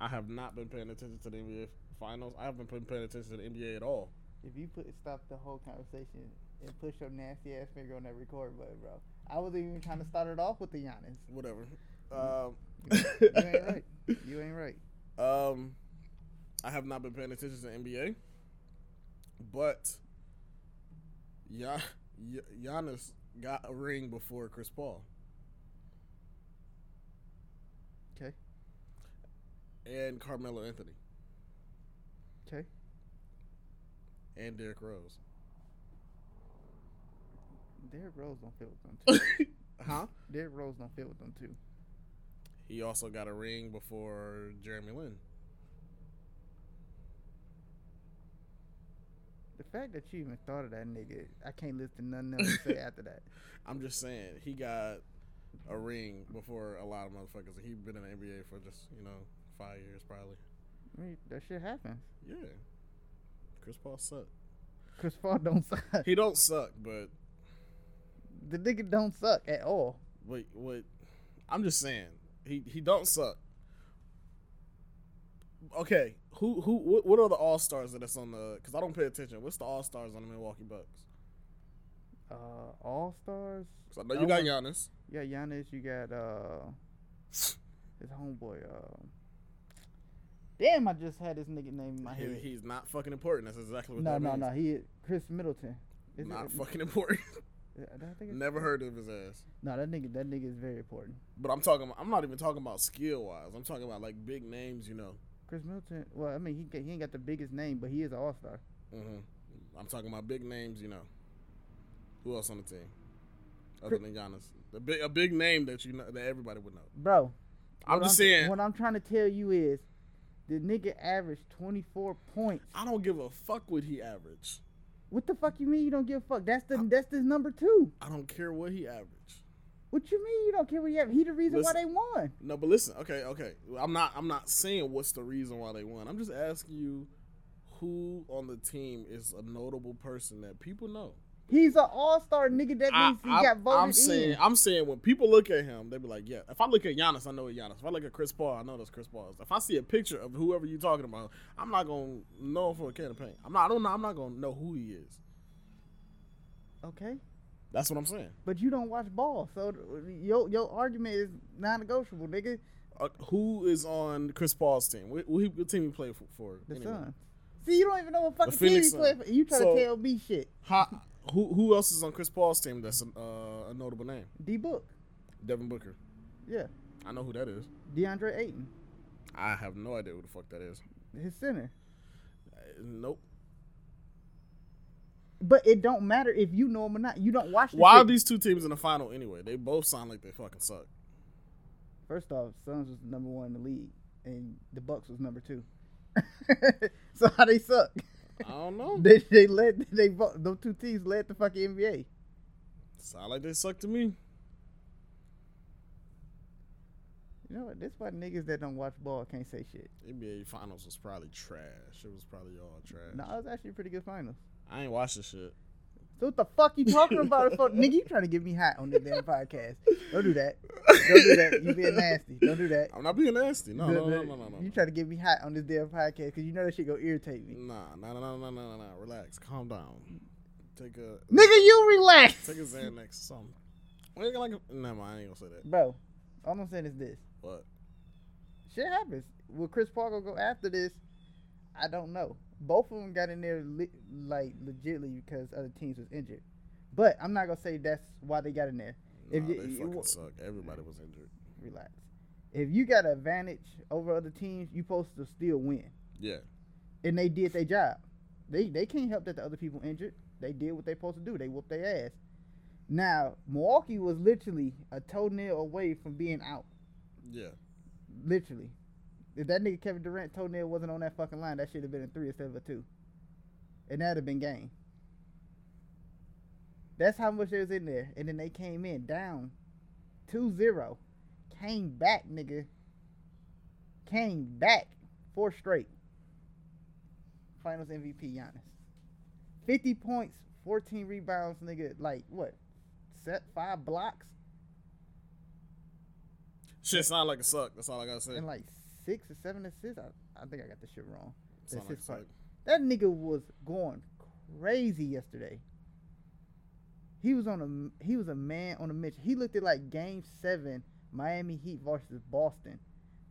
I have not been paying attention to the NBA finals. I haven't been paying attention to the NBA at all. If you put stop the whole conversation and push your nasty ass finger on that record button, bro. I wasn't even trying to start it off with the Giannis. Whatever. Um, You ain't right. You ain't right. Um, I have not been paying attention to the NBA, but yeah, Giannis got a ring before Chris Paul. Okay. And Carmelo Anthony Okay. and Derrick Rose. Derrick Rose don't fit with them too. huh? Derrick Rose don't fit with them too. He also got a ring before Jeremy Lin. The fact that you even thought of that nigga, I can't listen to nothing else to say after that. I'm just saying he got a ring before a lot of motherfuckers. He been in the NBA for just you know five years probably. I mean, that shit happens. Yeah, Chris Paul suck. Chris Paul don't suck. He don't suck, but The nigga don't suck at all. wait, what? I'm just saying he he don't suck. Okay, who who what, what are the all stars that's on the? Because I don't pay attention. What's the all stars on the Milwaukee Bucks? Uh, all stars. I know you got Giannis. Yeah, Giannis. You got uh, his homeboy. Uh, damn, I just had this nigga name in my He, head. he's not fucking important. That's exactly what no, no, means. no. He Khris Middleton. Is it- Not fucking important. I think it's- Never heard of his ass. No, that nigga. That nigga is very important. But I'm talking. I'm not even talking about skill wise. I'm talking about like big names. You know. Khris Middleton. Well, I mean, he he ain't got the biggest name, but he is an all star. Mm-hmm. I'm talking about big names. You know. Who else on the team? Other than Giannis, the big a big name that you know that everybody would know. Bro, I'm just saying. What I'm trying to tell you is, the nigga averaged 24 points. I don't give a fuck what he averaged. What the fuck you mean you don't give a fuck? That's the that's his number two. I don't care what he averaged. What you mean you don't care what he averaged? He the reason why they won. No, but listen. Okay, okay. I'm not. I'm not saying what's the reason why they won. I'm just asking you, who on the team is a notable person that people know. He's an all star nigga. That I, means he got voted am saying, in. I'm saying when people look at him, they be like, yeah. If I look at Giannis, I know it's Giannis. If I look at Chris Paul, I know that's Chris Paul. If I see a picture of whoever you're talking about, I'm not gonna know him for a can of paint. I'm not. I don't know. I'm not gonna know who he is. Okay, That's what I'm saying. but you don't watch ball, so your your argument is non-negotiable, nigga. Uh, who is on Chris Paul's team? What, what, team he play for? for The anyway? Suns. See, you don't even know what fucking team he play for. You try So- to tell me shit. How, who who else is on Chris Paul's team that's a, uh, a notable name? D Book. Devin Booker. Yeah. I know who that is. DeAndre Ayton, I have no idea who the fuck that is. his center. Uh, nope. But it don't matter if you know him or not. You don't watch. Why are these two teams in the final anyway? They both sound like they fucking suck. First off, Suns was number one in the league, and the Bucks was number two. so how they suck? I don't know. They they led they those two teams led the fucking NBA. Sound like they suck to me. You know what? This why niggas that don't watch ball can't say shit. NBA finals was probably trash. It was probably all trash. No, it was actually a pretty good finals. I ain't watched this shit. So what the fuck you talking about? For, nigga, you trying to get me hot on this damn podcast? Don't do that. Don't do that. You being nasty. Don't do that. I'm not being nasty. No, no, no, no, no, no. You try to get me hot on this damn podcast because you know that shit gonna irritate me. Nah, nah, nah, nah, nah, nah, nah. Relax. Calm down. Take a Nigga, you relax. take a Xanax or something. What you like? Never mind. I ain't gonna say that. Bro, all I'm saying is this. But Shit happens. Will Chris Paul go after this? I don't know. Both of them got in there li- like legitly because other teams was injured. But I'm not gonna say that's why they got in there. If you- they fucking suck. Everybody was injured. Relax. If you got an advantage over other teams, you supposed to still win. Yeah. And they did their job. They they can't help that the other people injured. They did what they supposed to do. They whooped their ass. Now Milwaukee was literally a toenail away from being out. Yeah. Literally. If that nigga Kevin Durant toenail wasn't on that fucking line, that should have been a three instead of a two. And that'd have been game. That's how much they was in there. And then they came in down 2-0. Came back, nigga. Came back. Four straight. Finals MVP Giannis. 50 points, 14 rebounds, nigga. Like, what? Set five blocks? Shit sound like it suck. That's all I gotta say. and like six or seven assists. I, I think I got the shit wrong. Like assist part. That nigga was going crazy yesterday. He was on a he was a man on a mission. He looked at like Game Seven, Miami Heat versus Boston.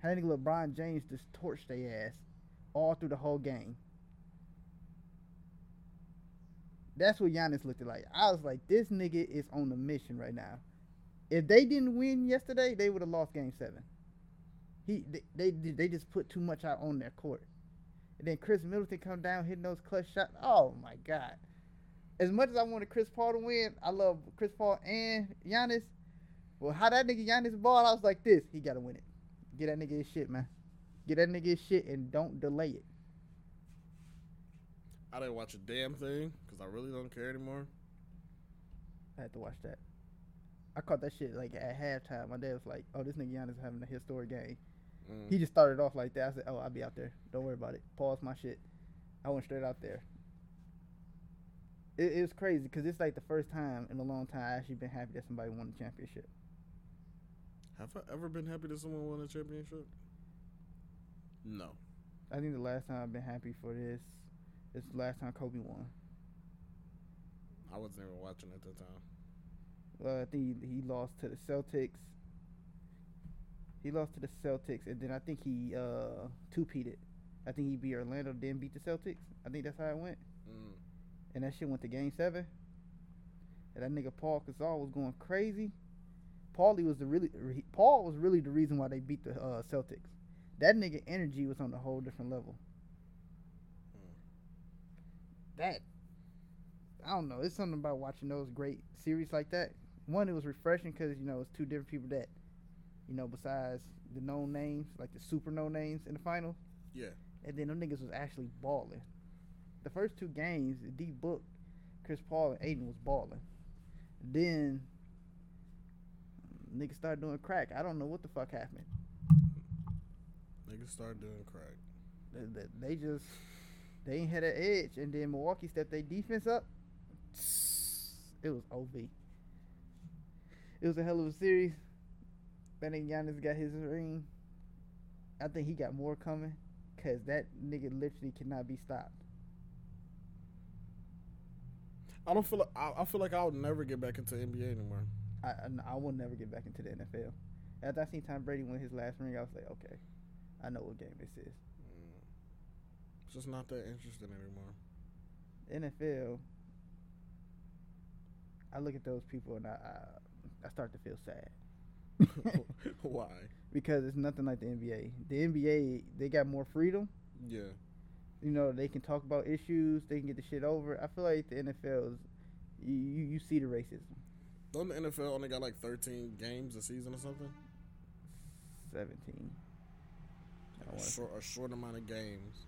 How that nigga LeBron James just torched their ass all through the whole game. That's what Giannis looked at like. I was like, this nigga is on a mission right now. If they didn't win yesterday, they would have lost Game Seven. He they, they they just put too much out on their court. And then Khris Middleton come down hitting those clutch shots. Oh my god! As much as I wanted Chris Paul to win, I love Chris Paul and Giannis. Well, how that nigga Giannis ball, I was like this. He gotta win it. Get that nigga his shit, man. Get that nigga his shit and don't delay it. I didn't watch a damn thing because I really don't care anymore. I had to watch that. I caught that shit like at halftime. My dad was like, "Oh, this nigga Giannis is having a historic game." Mm. He just started off like that. I said, "Oh, I'll be out there. Don't worry about it. Pause my shit." I went straight out there. It, it was crazy because it's like the first time in a long time I actually been happy that somebody won the championship. Have I ever been happy that someone won a championship? No. I think the last time I've been happy for this is the last time Kobe won. I wasn't even watching at the time. Well, I think he, he lost to the Celtics. He lost to the Celtics, and then I think he uh two-peated. I think he beat Orlando, then beat the Celtics. I think that's how it went. Mm. and that shit went to game seven. And that nigga Paul Gasol was going crazy. Paulie was the really re- Paul was really the reason why they beat the uh, Celtics. That nigga energy was on a whole different level. That I don't know. It's something about watching those great series like that. One, it was refreshing because you know it's two different people that, you know, besides the known names like the super known names in the final. Yeah. And then them niggas was actually balling. The first two games, D Book, Chris Paul and Ayton was balling. Then niggas started doing crack. I don't know what the fuck happened. Niggas started doing crack. They, they- they just they ain't had an edge, and then Milwaukee stepped their defense up. It was OV. It was a hell of a series. I think Giannis got his ring. I think he got more coming, cause that nigga literally cannot be stopped. I don't feel like I, I feel like I would never get back into NBA anymore. I, I I will never get back into the NFL. After I seen Tom Brady win his last ring, I was like, okay, I know what game this is. Mm. It's just not that interesting anymore. NFL. I look at those people and I I, I start to feel sad Why? because it's nothing like the NBA. The NBA they got more freedom. Yeah. You know they can talk about issues. They can get the shit over. I feel like the NFL is you you, you see the racism. Don't the NFL only got like 13 games a season or something? Seventeen. A short, a short amount of games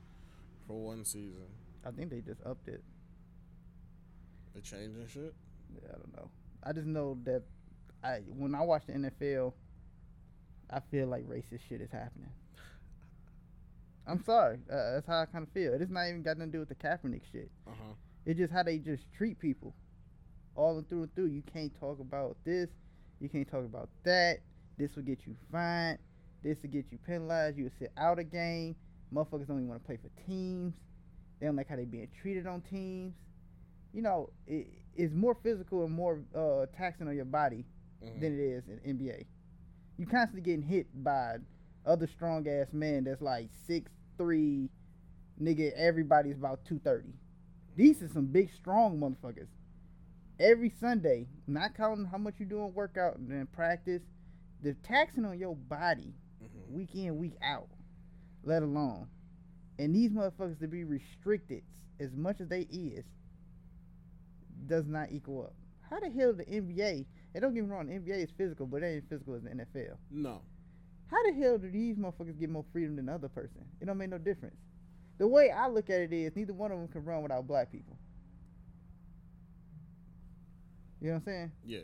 for one season. I think they just upped it. They changing shit. Yeah, I don't know. I just know that I when I watch the NFL, I feel like racist shit is happening. I'm sorry. Uh, that's how I kind of feel. It's not even got nothing to do with the Kaepernick shit. Uh huh. It's just how they just treat people, all and through and through. You can't talk about this. You can't talk about that. This will get you fined. This will get you penalized. You will sit out a game. Motherfuckers don't even want to play for teams. They don't like how they being treated on teams. You know, it, it's more physical and more uh, taxing on your body Mhm. than it is in NBA. You constantly getting hit by other strong ass men that's like six three, nigga. Everybody's about two thirty. These are some big strong motherfuckers. Every Sunday, not counting how much you doing workout and then practice, they're taxing on your body Mhm. week in week out, let alone, and these motherfuckers to be restricted as much as they is, does not equal up. How the hell the NBA? And don't get me wrong, the NBA is physical, but it ain't physical as the NFL. No. How the hell do these motherfuckers get more freedom than the other person? It don't make no difference. The way I look at it is neither one of them can run without black people. You know what I'm saying? Yeah.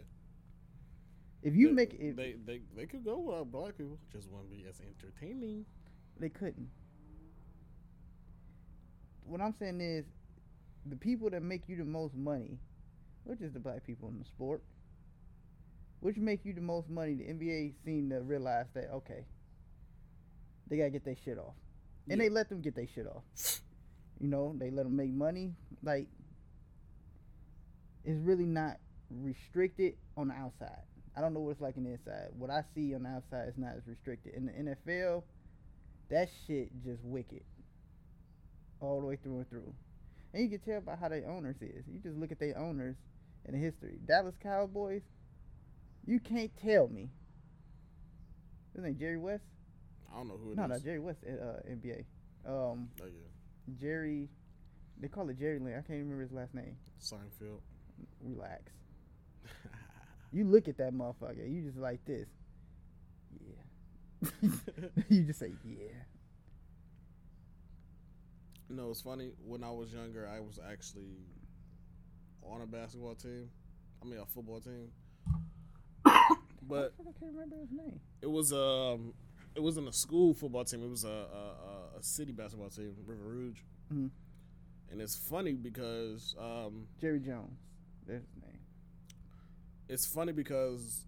If you they, make it, they, they they could go without black people. Just wouldn't be as entertaining. they couldn't. What I'm saying is, the people that make you the most money, which is the black people in the sport, which make you the most money, the NBA seem to realize that okay, they gotta get their shit off, and Yeah. they let them get their shit off. You know, they let them make money. Like, it's really not restricted on the outside. I don't know what it's like on the inside. What I see on the outside is not as restricted. In the NFL, that shit just wicked, all the way through and through. And you can tell by how their owners is. You just look at their owners and the history. Dallas Cowboys, you can't tell me. His name Jerry West? I don't know who it is. No, no, Jerry West, uh, NBA. Um, Oh yeah, Jerry, they call it Jerry Lynn. I can't remember his last name. Seinfeld. Relax. You look at that motherfucker, you just like this. Yeah. you just say, yeah. No, it's funny. When I was younger, I was actually on a basketball team. I mean, a football team. But I can't remember his name. it was um, it wasn't a school football team. It was a a, a, city basketball team, River Rouge. Mhm. And it's funny because um, Jerry Jones. There's his name. it's funny because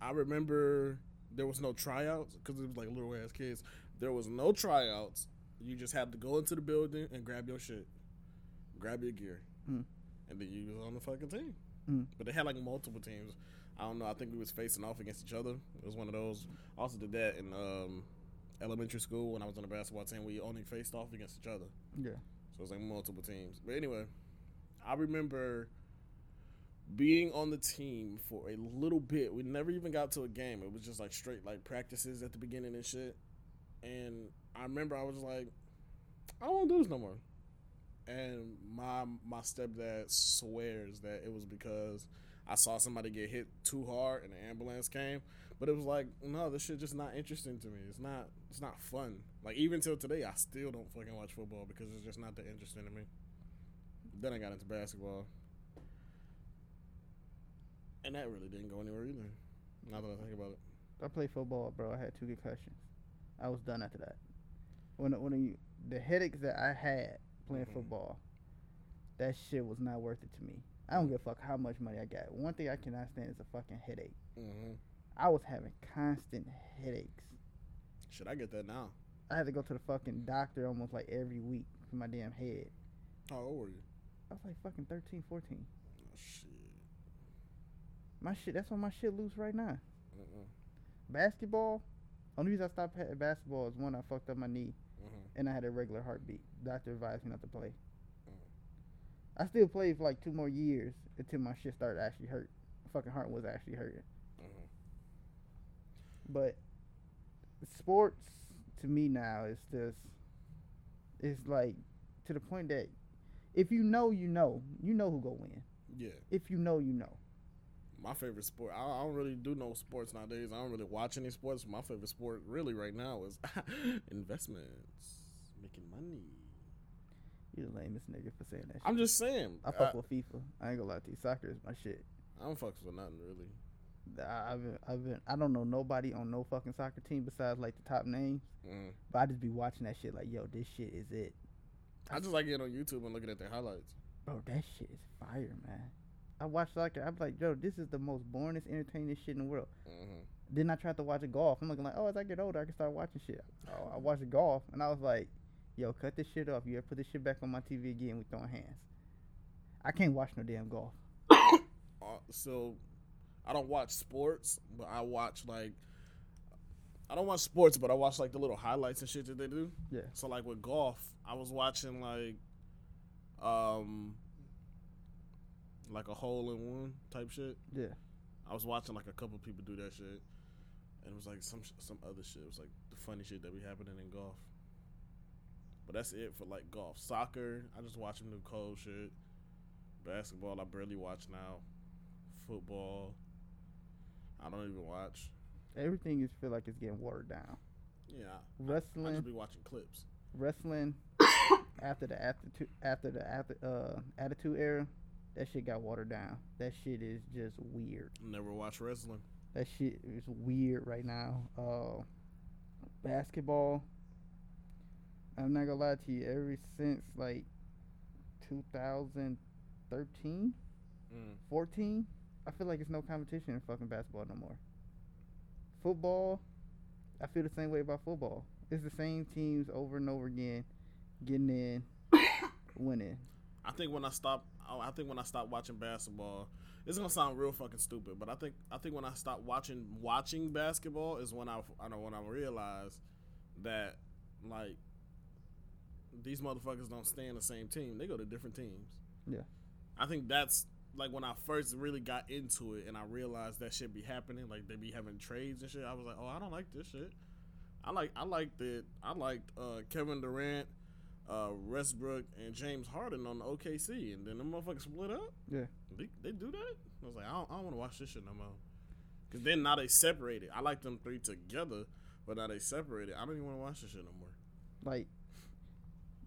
I remember there was no tryouts because it was like little ass kids. There was no tryouts. You just had to go into the building and grab your shit, grab your gear, Mm. And then you was on the fucking team. Mm. But they had like multiple teams. I don't know. I think we was facing off against each other. It was one of those. I also did that in um, elementary school when I was on the basketball team. We only faced off against each other. Yeah. So it was like multiple teams. But anyway, I remember being on the team for a little bit. We never even got to a game. It was just like straight like practices at the beginning and shit. And I remember I was like, I don't want to do this no more. And my my stepdad swears that it was because I saw somebody get hit too hard and the ambulance came. But it was like, no, this shit just not interesting to me. It's not it's not fun. Like even till today I still don't fucking watch football because it's just not that interesting to me. Then I got into basketball. And that really didn't go anywhere either. Now that I think about it. I played football, bro. I had two concussions. I was done after that. When when you, the headaches that I had playing Mhm. football, that shit was not worth it to me. I don't give a fuck how much money I got. One thing I cannot stand is a fucking headache. Mm-hmm. I was having constant headaches. Should I get that now? I had to go to the fucking doctor almost like every week for my damn head. How old were you? I was like fucking 13, 14. Oh, shit. My shit, that's why my shit loose right now. Basketball, only reason I stopped playing basketball is one, I fucked up my knee. And I had a regular heartbeat. Doctor advised me not to play. Mm. I still played for like two more years until my shit started actually hurt. Fucking heart was actually hurting. Mhm. But sports to me now is just it's like to the point that if you know, you know, you know who go win. Yeah. If you know, you know. My favorite sport. I, I don't really do no sports nowadays. I don't really watch any sports. My favorite sport really right now is investments, making money. You the lamest nigga for saying that. Shit. I'm just saying. I fuck with FIFA. I ain't gonna lie to you. Soccer is my shit. I don't fuck with nothing really. I- I've been, I've been, I don't know nobody on no fucking soccer team besides like the top names. Mm. But I just be watching that shit like, yo, this shit is it, I just like getting on YouTube and looking at the highlights. bro. That shit is fire, man. I watch soccer. I'm like, yo, this is the most boringest, entertaining shit in the world. hmm Then I tried to watch golf. I'm looking like, oh, as I get older, I can start watching shit. Oh, I watched golf, and I was like, yo, cut this shit off. You ever put this shit back on my TV again? We throwing hands. I can't watch no damn golf. Uh, so, I don't watch sports, but I watch like. I don't watch sports, but I watch like the little highlights and shit that they do. Yeah. So like with golf, I was watching like, um, like a hole in one type shit. Yeah. I was watching like a couple people do that shit, and it was like some some other shit. It was like the funny shit that be happening in golf. But that's it for like golf. Soccer, I just watch them do cold shit. Basketball, I barely watch now. Football, I don't even watch. Everything is feel like it's getting watered down. Yeah, Wrestling. I Wrestling, just be watching clips. wrestling. after the attitude, after the after, uh, attitude era, that shit got watered down. That shit is just weird. Never watch wrestling. That shit is weird right now. Uh, basketball. I'm not gonna lie to you. Ever since like 2013, Mm. 14, I feel like it's no competition in fucking basketball no more. Football, I feel the same way about football. It's the same teams over and over again, getting in, winning. I think when I stop, I I think when I stop watching basketball, it's gonna sound real fucking stupid, but I think I think when I stop watching watching basketball is when I I know when I realize that like these motherfuckers don't stay in the same team; they go to different teams. Yeah. I think that's like when I first really got into it and I realized that shit be happening, like they be having trades and shit. I was like, oh, I don't like this shit. I like I liked it. I liked uh, Kevin Durant, uh, Westbrook, and James Harden on the OKC, and then the motherfuckers split up. Yeah. They, they do that. I was like, I don't, I don't want to watch this shit no more. Cause then now they separated. I like them three together, but now they separated. I don't even want to watch this shit no more. Like,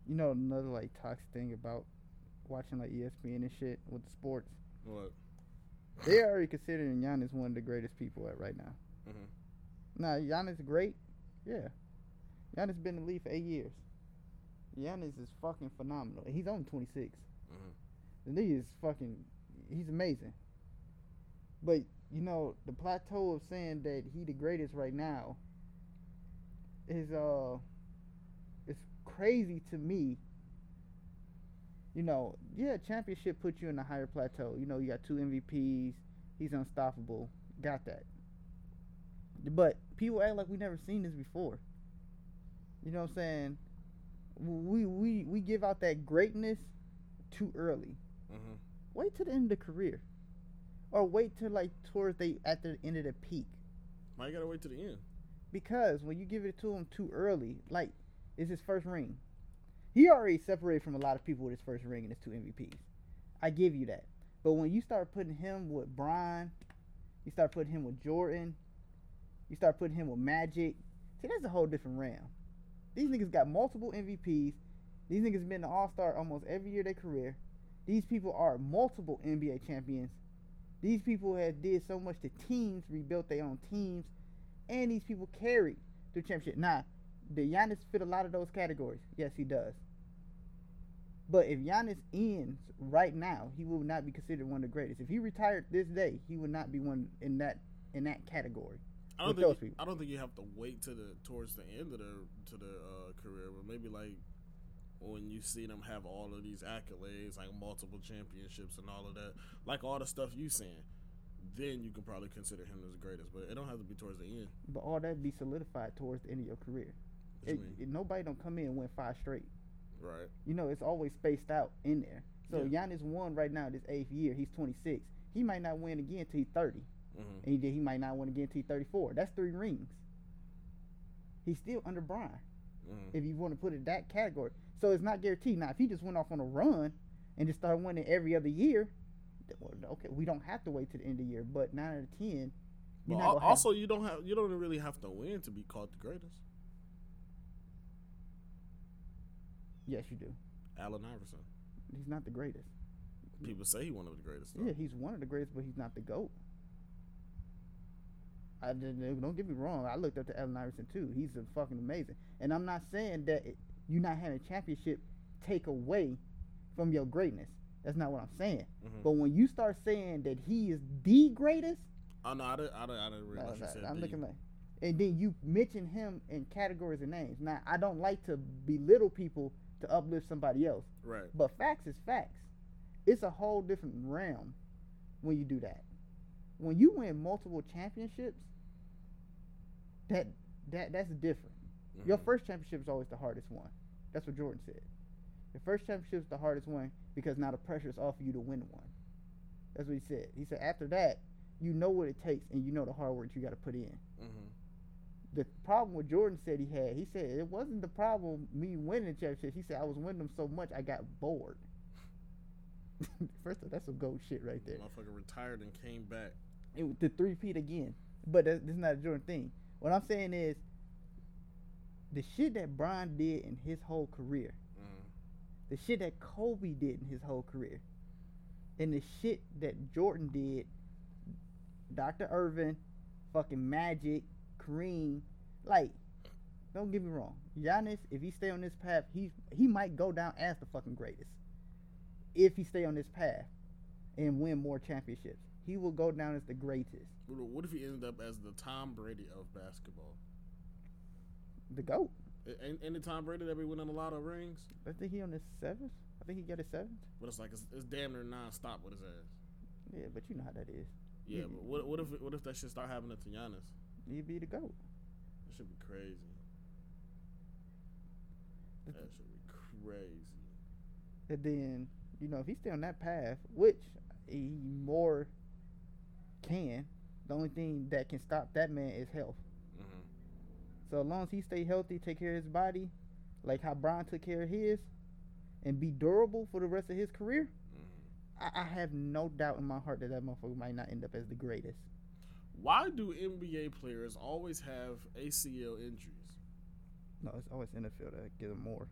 you know, another like toxic thing about watching like ESPN and shit with the sports. What? They already considering Giannis one of the greatest people at right now. Mhm. Now Giannis great, yeah. Giannis been in the league for eight years. Giannis is fucking phenomenal. He's only twenty six. Mhm. The nigga is fucking. He's amazing. But you know the plateau of saying that he the greatest right now is uh, crazy to me. You know, yeah, championship puts you in a higher plateau. You know, you got two MVPs. He's unstoppable. Got that. But people act like we never seen this before. You know what I'm saying? We we we give out that greatness too early. Mhm. Wait till the end of the career, or wait till like towards they at the end of the peak. Why you gotta wait to the end? Because when you give it to them too early, like it's his first ring. He already separated from a lot of people with his first ring and his two MVPs. I give you that. But when you start putting him with Brian, you start putting him with Jordan, you start putting him with Magic. See, that's a whole different realm. These niggas got multiple MVPs. These niggas been the All Star almost every year of their career. These people are multiple NBA champions. These people have did so much to teams, rebuilt their own teams, and these people carried the championship. Now, did Giannis fit a lot of those categories? Yes, he does. But if Giannis ends right now, he will not be considered one of the greatest. If he retired this day, he would not be one in that in that category. I don't think people. I don't think you have to wait to the towards the end of the to the uh, career, but maybe like when you see them have all of these accolades, like multiple championships and all of that, like all the stuff you saying, then you can probably consider him as the greatest. But it don't have to be towards the end. But all that be solidified towards the end of your career. It, it- nobody don't come in and win five straight. right? You know, it's always spaced out in there. So Giannis won right now this eighth year. He's 26. He might not win again till he's 30. hmm And he, he might not win again till he's 34. That's three rings. He's still under Brian. hmm if you want to put it that category. So it's not guaranteed. Now, if he just went off on a run and just started winning every other year, well, okay, we don't have to wait to the end of the year. But nine out of ten, But you're not al- gonna have- also, you don't have you don't really have to win to be called the greatest. Yes, you do. Allen Iverson. He's not the greatest. People say he's one of the greatest. Though. Yeah, he's one of the greatest, but he's not the goat. I don't get me wrong. I looked up to Allen Iverson too. He's a fucking amazing. And I'm not saying that it, you not having a championship take away from your greatness. That's not what I'm saying. Mhm. But when you start saying that he is the greatest, Oh no, I didn't. I didn't, I didn't No, realize no, said I'm the- looking like, and then you mention him in categories and names. Now, I don't like to belittle people to uplift somebody else, right. but facts is facts. It's a whole different realm when you do that. When you win multiple championships, that that that's different. Your Mhm. first championship is always the hardest one. That's what Jordan said. The first championship is the hardest one because now the pressure is off of you to win one. That's what he said. He said after that, you know what it takes and you know the hard work you got to put in. Mhm. The problem with Jordan said he had, he said it wasn't the problem me winning the championship. He said I was winning them so much I got bored. First of all, that's some gold shit right there. Motherfucker retired and came back. It, the three peat again. But that, this is not a Jordan thing. What I'm saying is the shit that Brian did in his whole career, Mhm. the shit that Kobe did in his whole career, and the shit that Jordan did, Dr. Irvin, fucking Magic, Kareem, like, don't get me wrong. Giannis, if he stay on this path, he he might go down as the fucking greatest. If he stay on this path and win more championships, he will go down as the greatest. What if he ended up as the Tom Brady of basketball? The GOAT. Ain't, ain't it Tom Brady that be winning a lot of rings? I think he on his seventh. I think he got his seventh. But it's like it's, it's damn near non-stop with his ass. Yeah, but you know how that is. Yeah, Yeah. but what what if what if that shit start happening to Giannis? He'd be the goat. That should be crazy. That should be crazy. And then, you know, if he stay on that path, which he more can, the only thing that can stop that man is health. hmm So as long as he stay healthy, take care of his body, like how Brian took care of his, and be durable for the rest of his career, hmm I, I have no doubt in my heart that that motherfucker might not end up as the greatest. Why do NBA players always have ACL injuries? No, it's always NFL that get them more.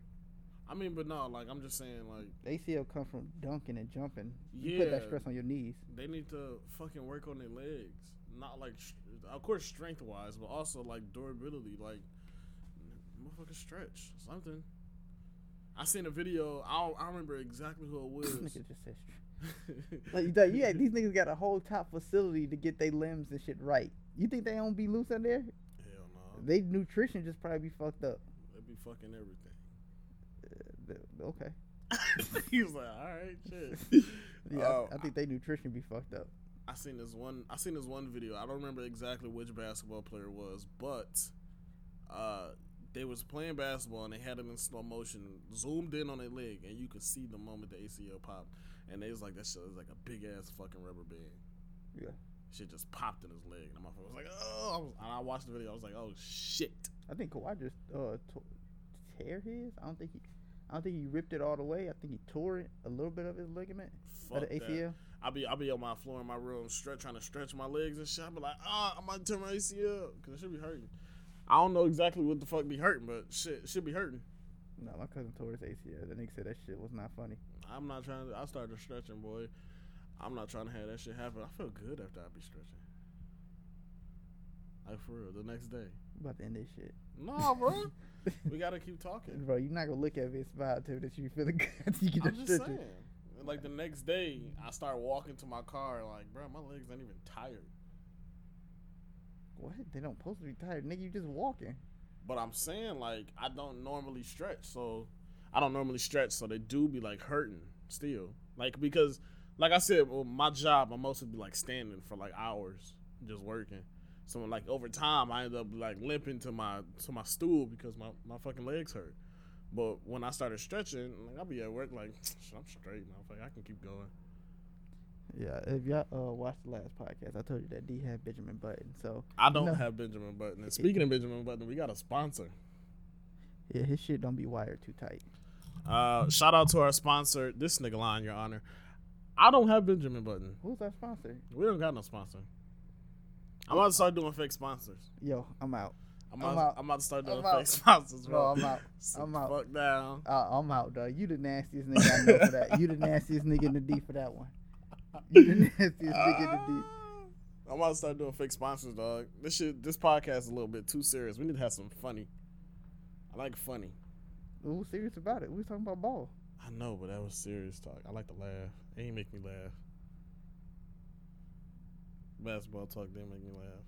I mean, but no, like I'm just saying, like ACL come from dunking and jumping. You put that stress on your knees. they need to fucking work on their legs. Not like, of course, strength wise, but also like durability. Like, motherfucker, stretch something. I seen a video. I I remember exactly who it was. nigga just said. Like, you yeah, these niggas got a whole top facility to get their limbs and shit right. You think they don't be loose in there? Hell no, They nutrition just probably be fucked up. they be fucking everything. Uh, okay. he was like, all right, shit. Yeah, Oh, I, I think they nutrition be fucked up. I seen this one. I seen this one video. I don't remember exactly which basketball player it was, but uh, they was playing basketball and they had it in slow motion, zoomed in on their leg, and you could see the moment the ACL popped, and they was like, that shit was like a big ass fucking rubber band. Yeah. Shit just popped in his leg, and the motherfucker was like, oh. I was, and I watched the video. I was like, oh shit. I think Kawhi just uh tear his. I don't think he. I don't think he ripped it all the way. I think he tore it a little bit of his ligament Fuck of the that. I'll be I'll be on my floor in my room, stretch trying to stretch my legs and shit. I'll be like, ah, I'm about to tear my ACL because it should be hurting. I don't know exactly what the fuck be hurting, but shit it should be hurting. No, my cousin tore his ACL. The nigga said that shit was not funny. I'm not trying to. I started stretching, boy. I'm not trying to have that shit happen. I feel good after I be stretching. Like for real, the next day. About to end this shit. Nah, bro. we gotta keep talking. Bro, you're not gonna look at Vince Vibe too that you feeling good. you get I'm just stretcher. saying. Like the next day, I start walking to my car. Like, bro, my legs ain't even tired. What? They don't supposed to be tired, nigga. You just walking. But I'm saying like I don't normally stretch, so I don't normally stretch, so they do be like hurting still. Like because, like I said, well, my job I mostly be like standing for like hours, just working. So like over time, I end up like limping to my to my stool because my my fucking legs hurt. But when I started stretching, like I'll be at work like I'm straight, motherfucker. I can keep going. Yeah, if y'all uh, watched the last podcast, I told you that D had Benjamin Button. So I don't have Benjamin Button. And speaking of Benjamin Button, we got a sponsor. Yeah, his shit don't be wired too tight. Uh, shout out to our sponsor, this nigga line, Your Honor. I don't have Benjamin Button. Who's our sponsor? We don't got no sponsor. I'm about to start doing fake sponsors. Yo, I'm out. I'm, I'm about, out. I'm about to start doing I'm fake out. sponsors, No, bro. I'm out. I'm out. Fuck down. Uh, I'm out, dog. You the nastiest nigga I know for that. You the nastiest nigga in the D for that one. You the nastiest nigga in the D. I'm about to start doing fake sponsors, dog. This shit, this podcast is a little bit too serious. We need to have some funny. I like funny. We was serious about it. We was talking about ball. I know, but that was serious talk. I like to laugh. It ain't make me laugh. Basketball talk didn't make me laugh.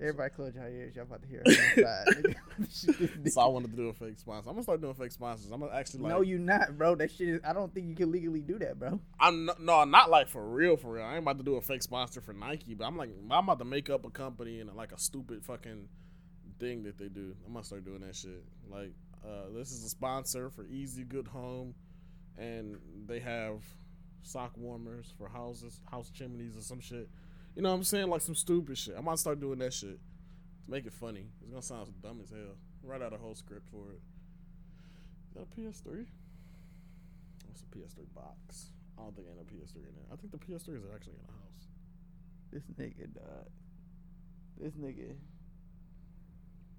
Everybody close your ears. Y'all about to hear us on the side. nigga. Shit, this nigga- So I wanted to do a fake sponsor. I'm gonna start doing fake sponsors. I'm gonna actually like. no, you not, bro. That shit is. I don't think you can legally do that, bro. I'm not, no, not like for real, for real. I ain't about to do a fake sponsor for Nike, but I'm like, I'm about to make up a company and like a stupid fucking thing that they do. I'm gonna start doing that shit. Like, uh, this is a sponsor for Easy Good Home, and they have sock warmers for houses, house chimneys, or some shit. You know what I'm saying? Like some stupid shit. I'm gonna start doing that shit to make it funny. It's gonna sound dumb as hell. Write out a whole script for it. Is that a PS3? What's a PS3 box? I don't think ain't no PS3 in there. I think the PS3 is actually in the house. This nigga, dog. This nigga.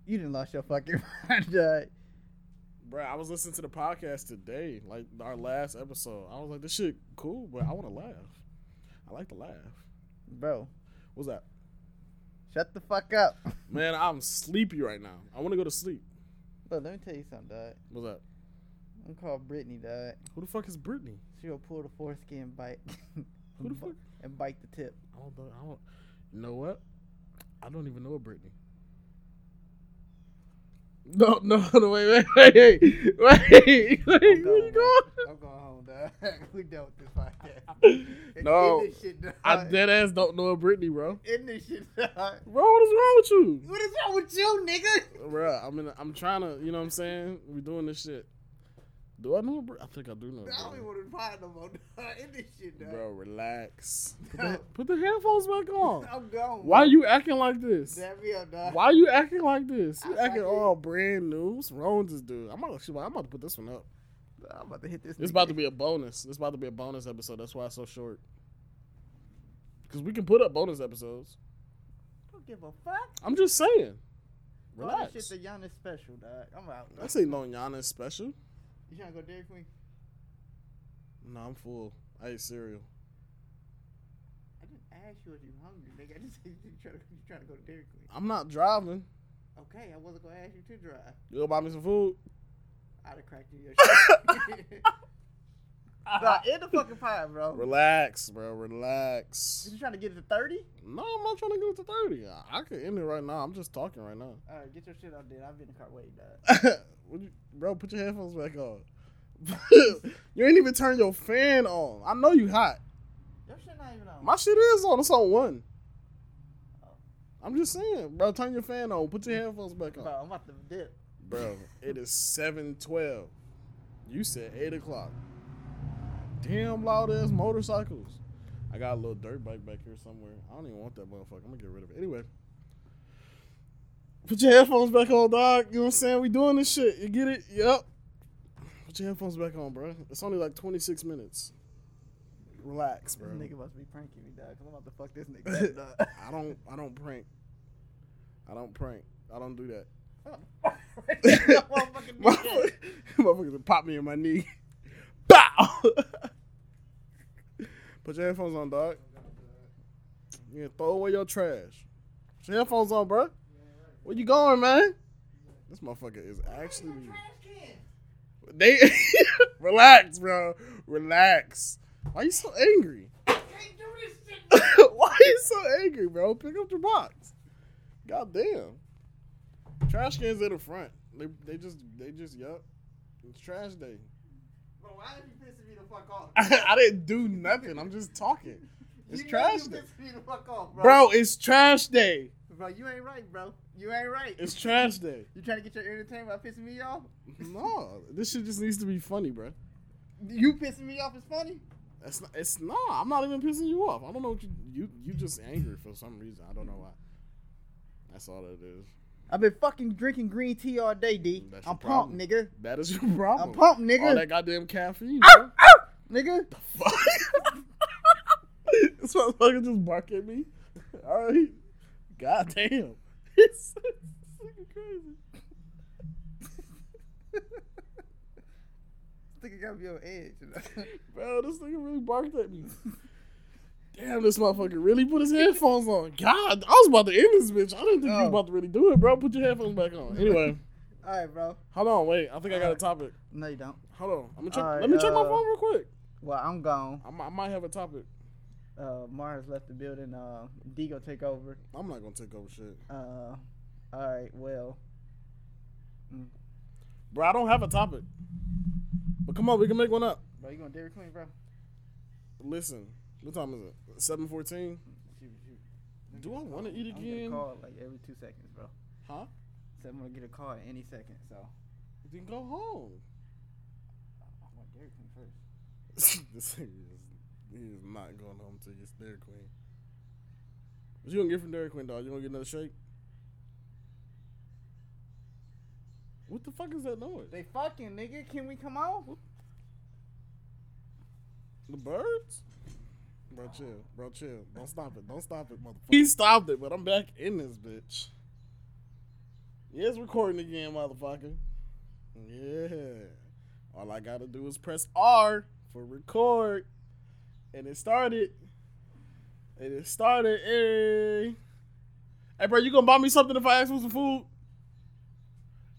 You didn't lost your fucking mind, dog. bro. I was listening to the podcast today, like our last episode. I was like, this shit cool, but I want to laugh. I like to laugh. Bro, What's that? shut the fuck up. Man, I'm sleepy right now. I want to go to sleep. Bro, let me tell you something, dog. What's that? I'm called Brittany, dog. Who the fuck is Brittany? She'll pull the foreskin bite. Who the fuck? And bite the tip. I don't. I don't. You know what? I don't even know a Brittany. No, no, no, wait, wait, wait, wait, wait. I'm Where you going, going? I'm going home, dog. we done with this podcast. No, this shit, dog. I dead ass don't know a Britney, bro. End this shit, dog. Bro, what is wrong with you? What is wrong with you, nigga? Bro, I mean, I'm trying to, you know what I'm saying? we doing this shit. Do I know a Britney? I think I do know I don't even Britney. want to find no more, dog. This shit, dog. Bro, relax. Put the, put the headphones back on. I'm gone. Why bro. you acting like this? Dab me up, dog. Why you acting like this? You I acting like it. all brand new. What's wrong with this dude? I'm about, to, I'm about to put this one up. I'm about to hit this. This nigga. about to be a bonus. This about to be a bonus episode. That's why it's so short. Cause we can put up bonus episodes. Don't give a fuck. I'm just saying. All Relax. this shit the Giannis special, dog. I'm out. dog. This ain't no Giannis special. You trying to go Dairy Queen? No, I'm full. I ate cereal. I didn't ask you if you were hungry, nigga. I just said you trying to, you trying to go to Dairy Queen. I'm not driving. Okay, I wasn't gonna ask you to drive. You go buy me some food. I'd have cracked you your shit. Nah, in the fucking pie, bro. Relax, bro. Relax. You trying to get it to 30? No, I'm not trying to get it to 30. I, I can end it right now. I'm just talking right now. Alright, get your shit out dude. I'll be in the car waiting, dog. You- bro, put your headphones back on. you ain't even turn your fan on. I know you hot. Your shit not even on. My shit is on. It's on one. Oh. I'm just saying, bro. Turn your fan on. Put your headphones back Bro, on, I'm about to dip. bro. It is seven twelve. You said eight o'clock. Damn loud ass motorcycles. I got a little dirt bike back here somewhere. I don't even want that motherfucker. I'm gonna get rid of it anyway. Put your headphones back on, dog. You know what I'm saying? We doing this shit. You get it? Yep. Put your headphones back on, bro. It's only like 26 minutes. Relax, bro. This nigga must be pranking me, dog. I'm about to fuck this nigga up. I don't. I don't prank. I don't prank. I don't do that. Motherfucker- pop me in my knee. Bow. Put your headphones on, dog. Yeah, throw away your trash. Put your headphones on, bro. Where you going, man? This motherfucker is actually. They relax, bro. Relax. Why you so angry? Why are you so angry, bro? Pick up your box. God damn. Trash cans at the front. They they just they just yup. It's trash day. Bro, why are you pissing fuck off? I, didn't do nothing. I'm just talking. It's You trash day. pissing me the fuck off, bro. Bro, it's trash day. Bro, you ain't right, bro. You ain't right. It's trash day. You trying to get your entertainment by pissing me off? No, this shit just needs to be funny, bro. You pissing me off is funny? That's not. It's no. I'm not even pissing you off. I don't know what you you you just angry for some reason. I don't know why. That's all that is. I've been fucking drinking green tea all day, D. That's I'm pumped, nigga. That is your problem. I'm pumped, nigga. All that goddamn caffeine, ah, Ow, bro. ow, nigga. this motherfucker just bark at me. All right. God damn. It's fucking crazy. nigga got me on edge. you know? Bro, this nigga really barked at me. Damn, this motherfucker really put his headphones on. God, I was about to end this bitch. I didn't think you Oh. was about to really do it, bro. Put your headphones back on. Anyway, all right, bro. hold on, wait. I think I got a topic. No, you don't. Hold on. I'm gonna check. All right, let me check my uh, phone real quick. Well, I'm gone. I, mi- I might have a topic. Uh, Mars left the building. Uh, D go take over. I'm not gonna take over shit, Uh, all right. Well, bro. I don't have a topic. But come on, we can make one up. bro, you going to Dairy Queen, bro? Listen, what time is it? Seven fourteen. Shoot, shoot. Do I want to eat again? I'm gonna get a again? call like every two seconds, bro. Huh? So I'm gonna get a call at any second. So Then go home. I want Dairy Queen first. this nigga is, he is not going home to he gets Dairy Queen. What you gonna get from Dairy Queen, dog? You gonna get another shake? What the fuck is that noise? They fucking nigga. Can we come on? The birds? Bro, chill. Bro, chill. Don't stop it. Don't stop it, motherfucker. He stopped it, but I'm back in this bitch. Yeah, it's recording again, motherfucker. Yeah. All I gotta do is press R for record. And it started. And it started. Hey. Hey, bro, you gonna buy me something if I ask for some food?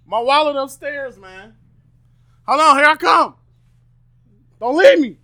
My wallet upstairs, man. Hold on, here I come. Don't leave me.